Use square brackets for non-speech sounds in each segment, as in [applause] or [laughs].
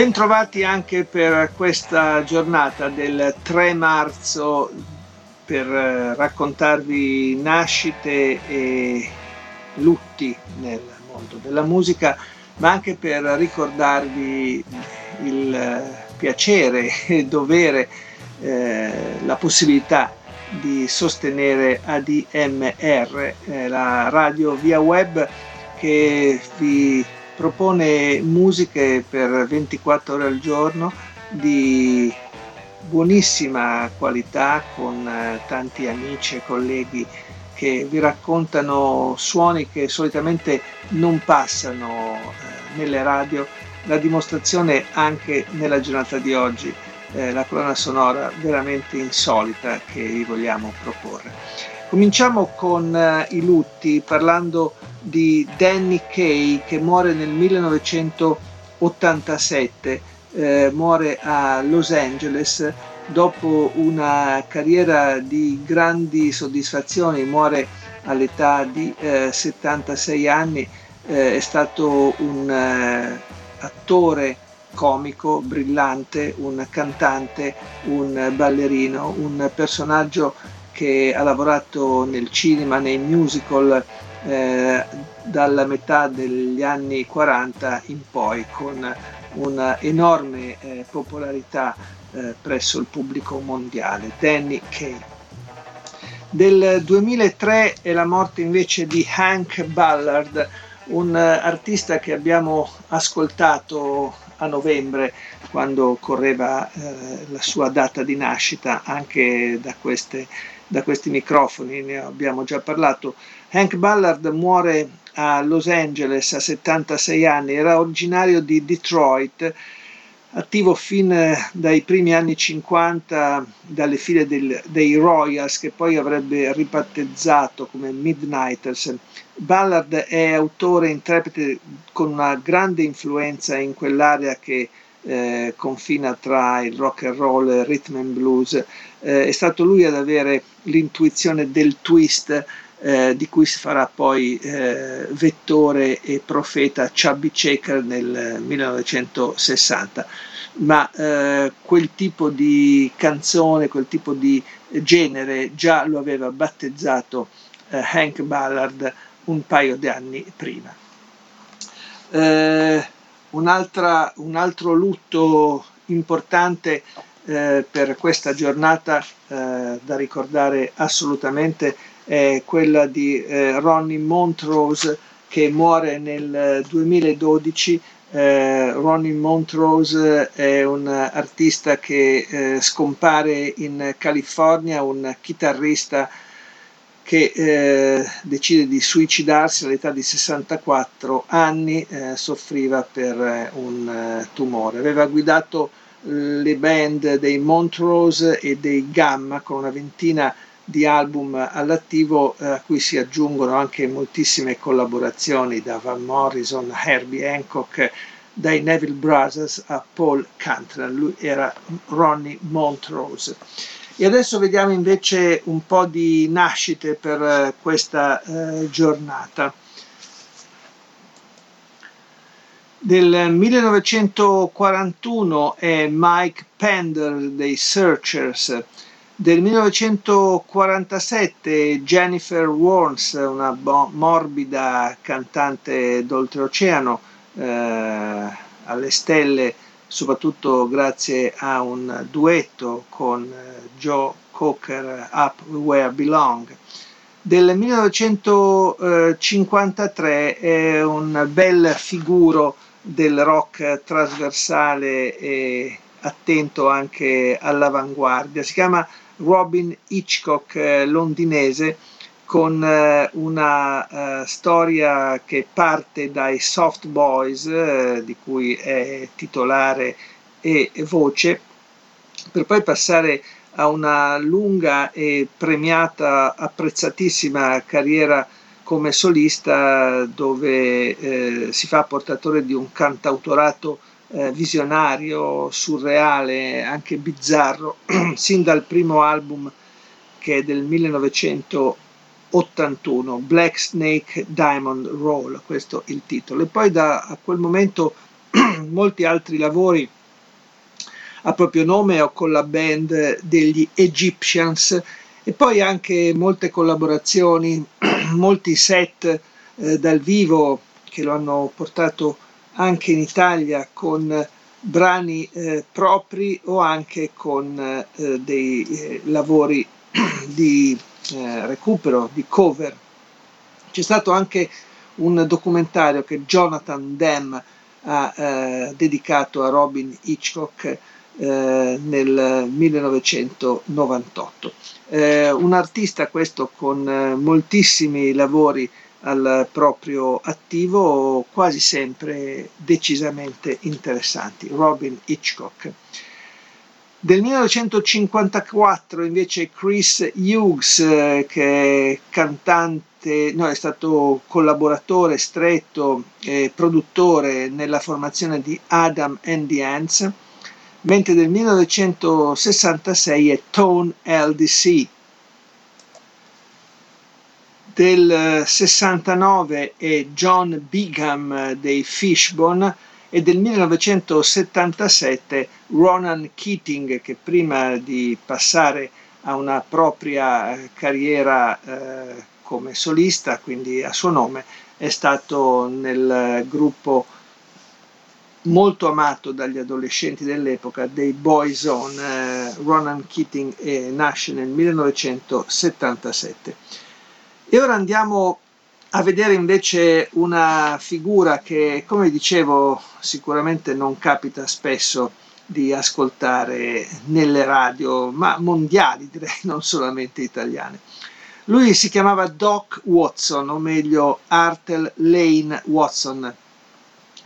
Bentrovati anche per questa giornata del 3 marzo per eh, raccontarvi nascite e lutti nel mondo della musica, ma anche per ricordarvi il piacere e dovere, eh, la possibilità di sostenere ADMR, eh, la radio via web che vi propone musiche per 24 ore al giorno di buonissima qualità con eh, tanti amici e colleghi che vi raccontano suoni che solitamente non passano eh, nelle radio, la dimostrazione anche nella giornata di oggi, eh, la colonna sonora veramente insolita che vi vogliamo proporre. Cominciamo con i lutti parlando di Danny Kay che muore nel 1987, eh, muore a Los Angeles dopo una carriera di grandi soddisfazioni, muore all'età di eh, 76 anni, eh, è stato un eh, attore comico brillante, un cantante, un ballerino, un personaggio che ha lavorato nel cinema, nei musical eh, dalla metà degli anni 40 in poi con un'enorme eh, popolarità eh, presso il pubblico mondiale. Danny Kay. Del 2003 è la morte invece di Hank Ballard, un artista che abbiamo ascoltato a novembre quando correva eh, la sua data di nascita anche da, queste, da questi microfoni, ne abbiamo già parlato. Hank Ballard muore a Los Angeles a 76 anni, era originario di Detroit, attivo fin dai primi anni 50 dalle file del, dei Royals che poi avrebbe ribattezzato come Midnighters. Ballard è autore e interprete con una grande influenza in quell'area che eh, confina tra il rock and roll e il rhythm and blues. Eh, è stato lui ad avere l'intuizione del twist eh, di cui si farà poi eh, vettore e profeta Chubby Checker nel 1960. Ma eh, quel tipo di canzone, quel tipo di genere già lo aveva battezzato Hank Ballard un paio di anni prima. Eh, un altro lutto importante eh, per questa giornata da ricordare assolutamente è quella di eh, Ronnie Montrose che muore nel 2012. Eh, Ronnie Montrose è un artista che eh, scompare in California, un chitarrista che eh, decide di suicidarsi all'età di 64 anni, eh, soffriva per eh, un eh, tumore. Aveva guidato le band dei Montrose e dei Gamma con una ventina di album all'attivo eh, a cui si aggiungono anche moltissime collaborazioni da Van Morrison, Herbie Hancock, dai Neville Brothers a Paul Cantran, lui era Ronnie Montrose. E adesso vediamo invece un po' di nascite per eh, questa eh, giornata. Del 1941 è Mike Pender dei Searchers, del 1947 Jennifer Warnes, una bo- morbida cantante d'oltreoceano, eh, alle stelle, soprattutto grazie a un duetto con eh, Joe Cocker, Up Where Belong. Del 1953 è un bel figuro del rock trasversale e attento anche all'avanguardia. Si chiama Robin Hitchcock eh, londinese con eh, una uh, storia che parte dai Soft Boys, eh, di cui è titolare e voce, per poi passare a una lunga e premiata, apprezzatissima carriera come solista dove eh, si fa portatore di un cantautorato eh, visionario, surreale, anche bizzarro, [clears throat] sin dal primo album che è del 1981, Black Snake Diamond Roll, questo è il titolo. E poi da quel momento [clears throat] molti altri lavori a proprio nome o con la band degli Egyptians e poi anche molte collaborazioni, [clears throat] molti set eh, dal vivo che lo hanno portato anche in Italia con brani eh, propri o anche con eh, dei eh, lavori [clears throat] di eh, recupero, di cover. C'è stato anche un documentario che Jonathan Demme ha eh, dedicato a Robin Hitchcock eh, nel 1998. Eh, un artista questo con eh, moltissimi lavori al proprio attivo, quasi sempre decisamente interessanti. Robin Hitchcock. Del 1954 invece Chris Hughes, eh, che è cantante, no, è stato collaboratore stretto e produttore nella formazione di Adam and the Ants, mentre del 1966 è Tone LDC. Del 69 è John Bigham dei Fishbone e del 1977 Ronan Keating che prima di passare a una propria carriera eh, come solista, quindi a suo nome, è stato nel gruppo molto amato dagli adolescenti dell'epoca dei Boyzone, eh, Ronan Keating e nasce nel 1977. E ora andiamo a vedere invece una figura che, come dicevo, sicuramente non capita spesso di ascoltare nelle radio, ma mondiali direi, [laughs] non solamente italiane. Lui si chiamava Doc Watson, o meglio Artel Lane Watson,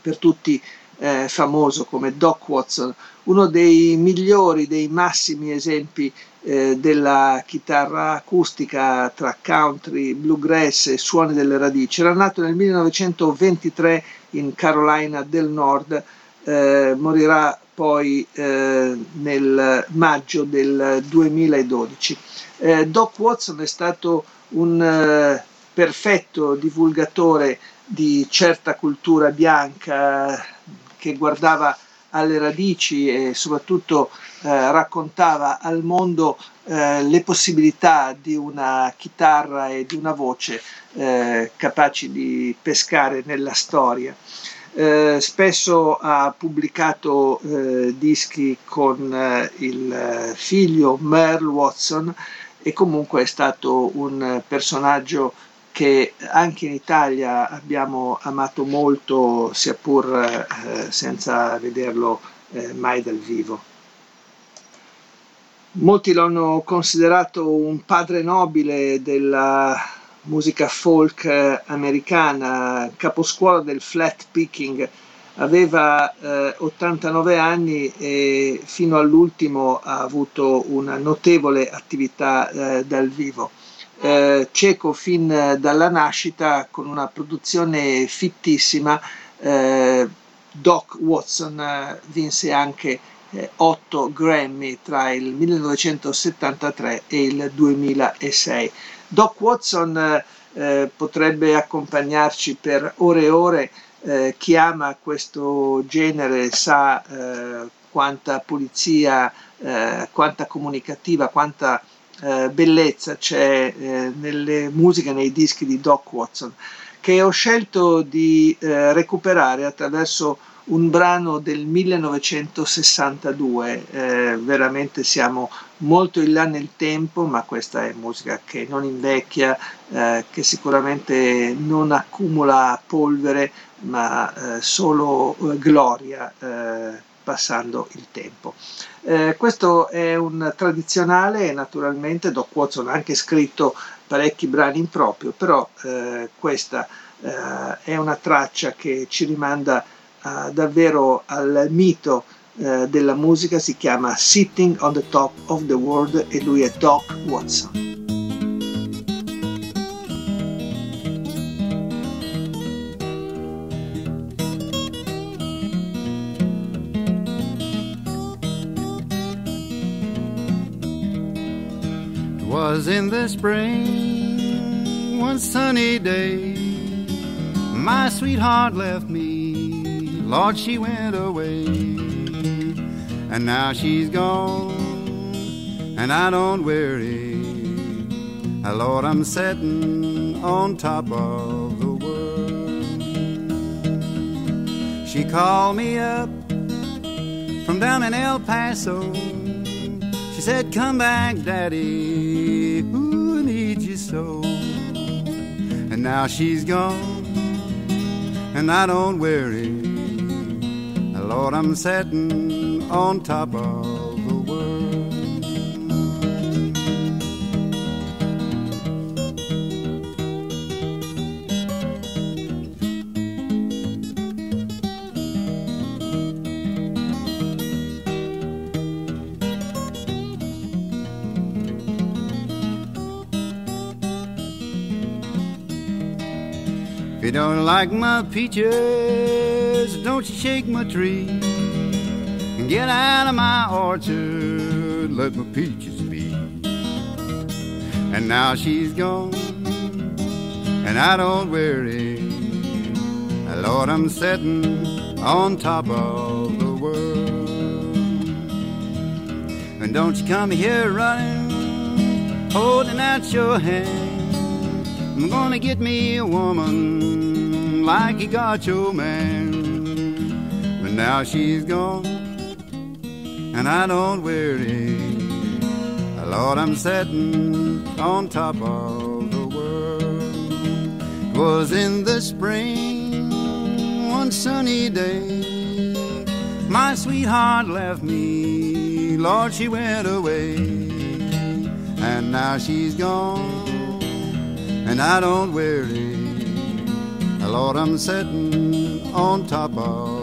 per tutti eh, famoso come Doc Watson, uno dei migliori, dei massimi esempi eh, della chitarra acustica tra country, bluegrass e suoni delle radici. Era nato nel 1923 in Carolina del Nord, eh, morirà poi eh, nel maggio del 2012. Eh, Doc Watson è stato un eh, perfetto divulgatore di certa cultura bianca che guardava alle radici e soprattutto eh, raccontava al mondo eh, le possibilità di una chitarra e di una voce eh, capaci di pescare nella storia. Eh, spesso ha pubblicato eh, dischi con eh, il figlio Merle Watson e comunque è stato un personaggio che anche in Italia abbiamo amato molto, sia pur eh, senza vederlo eh, mai dal vivo. Molti lo hanno considerato un padre nobile della musica folk americana, caposcuola del flat picking, aveva eh, 89 anni e fino all'ultimo ha avuto una notevole attività eh, dal vivo eh, cieco fin dalla nascita con una produzione fittissima. Eh, Doc Watson eh, vinse anche eh, 8 Grammy tra il 1973 e il 2006. Doc Watson eh, potrebbe accompagnarci per ore e ore. Eh, chi ama questo genere sa eh, quanta pulizia, quanta comunicativa, quanta eh, bellezza c'è eh, nelle musiche, nei dischi di Doc Watson, che ho scelto di eh, recuperare attraverso un brano del 1962, eh, veramente siamo molto in là nel tempo, ma questa è musica che non invecchia, eh, che sicuramente non accumula polvere, ma solo gloria passando il tempo. Eh, questo è un tradizionale, naturalmente Doc Watson ha anche scritto parecchi brani in proprio, però eh, questa eh, è una traccia che ci rimanda davvero al mito eh, della musica, si chiama Sitting on the Top of the World e lui è Doc Watson. Was in the spring, one sunny day, my sweetheart left me. Lord, she went away, and now she's gone, and I don't worry. Lord, I'm sitting on top of the world. She called me up from down in El Paso she said, Come back, Daddy. So. And now she's gone, and I don't worry. Lord, I'm sitting on top of you don't like my peaches, don't you shake my tree. And get out of my orchard, let my peaches be. And now she's gone, and I don't worry. Lord, I'm sitting on top of the world. And don't you come here running, holding out your hand. I'm gonna get me a woman like you got your man. But now she's gone, and I don't worry. Lord, I'm sitting on top of the world. It was in the spring, one sunny day. My sweetheart left me, Lord, she went away. And now she's gone and I don't worry. Lord, I'm sitting on top of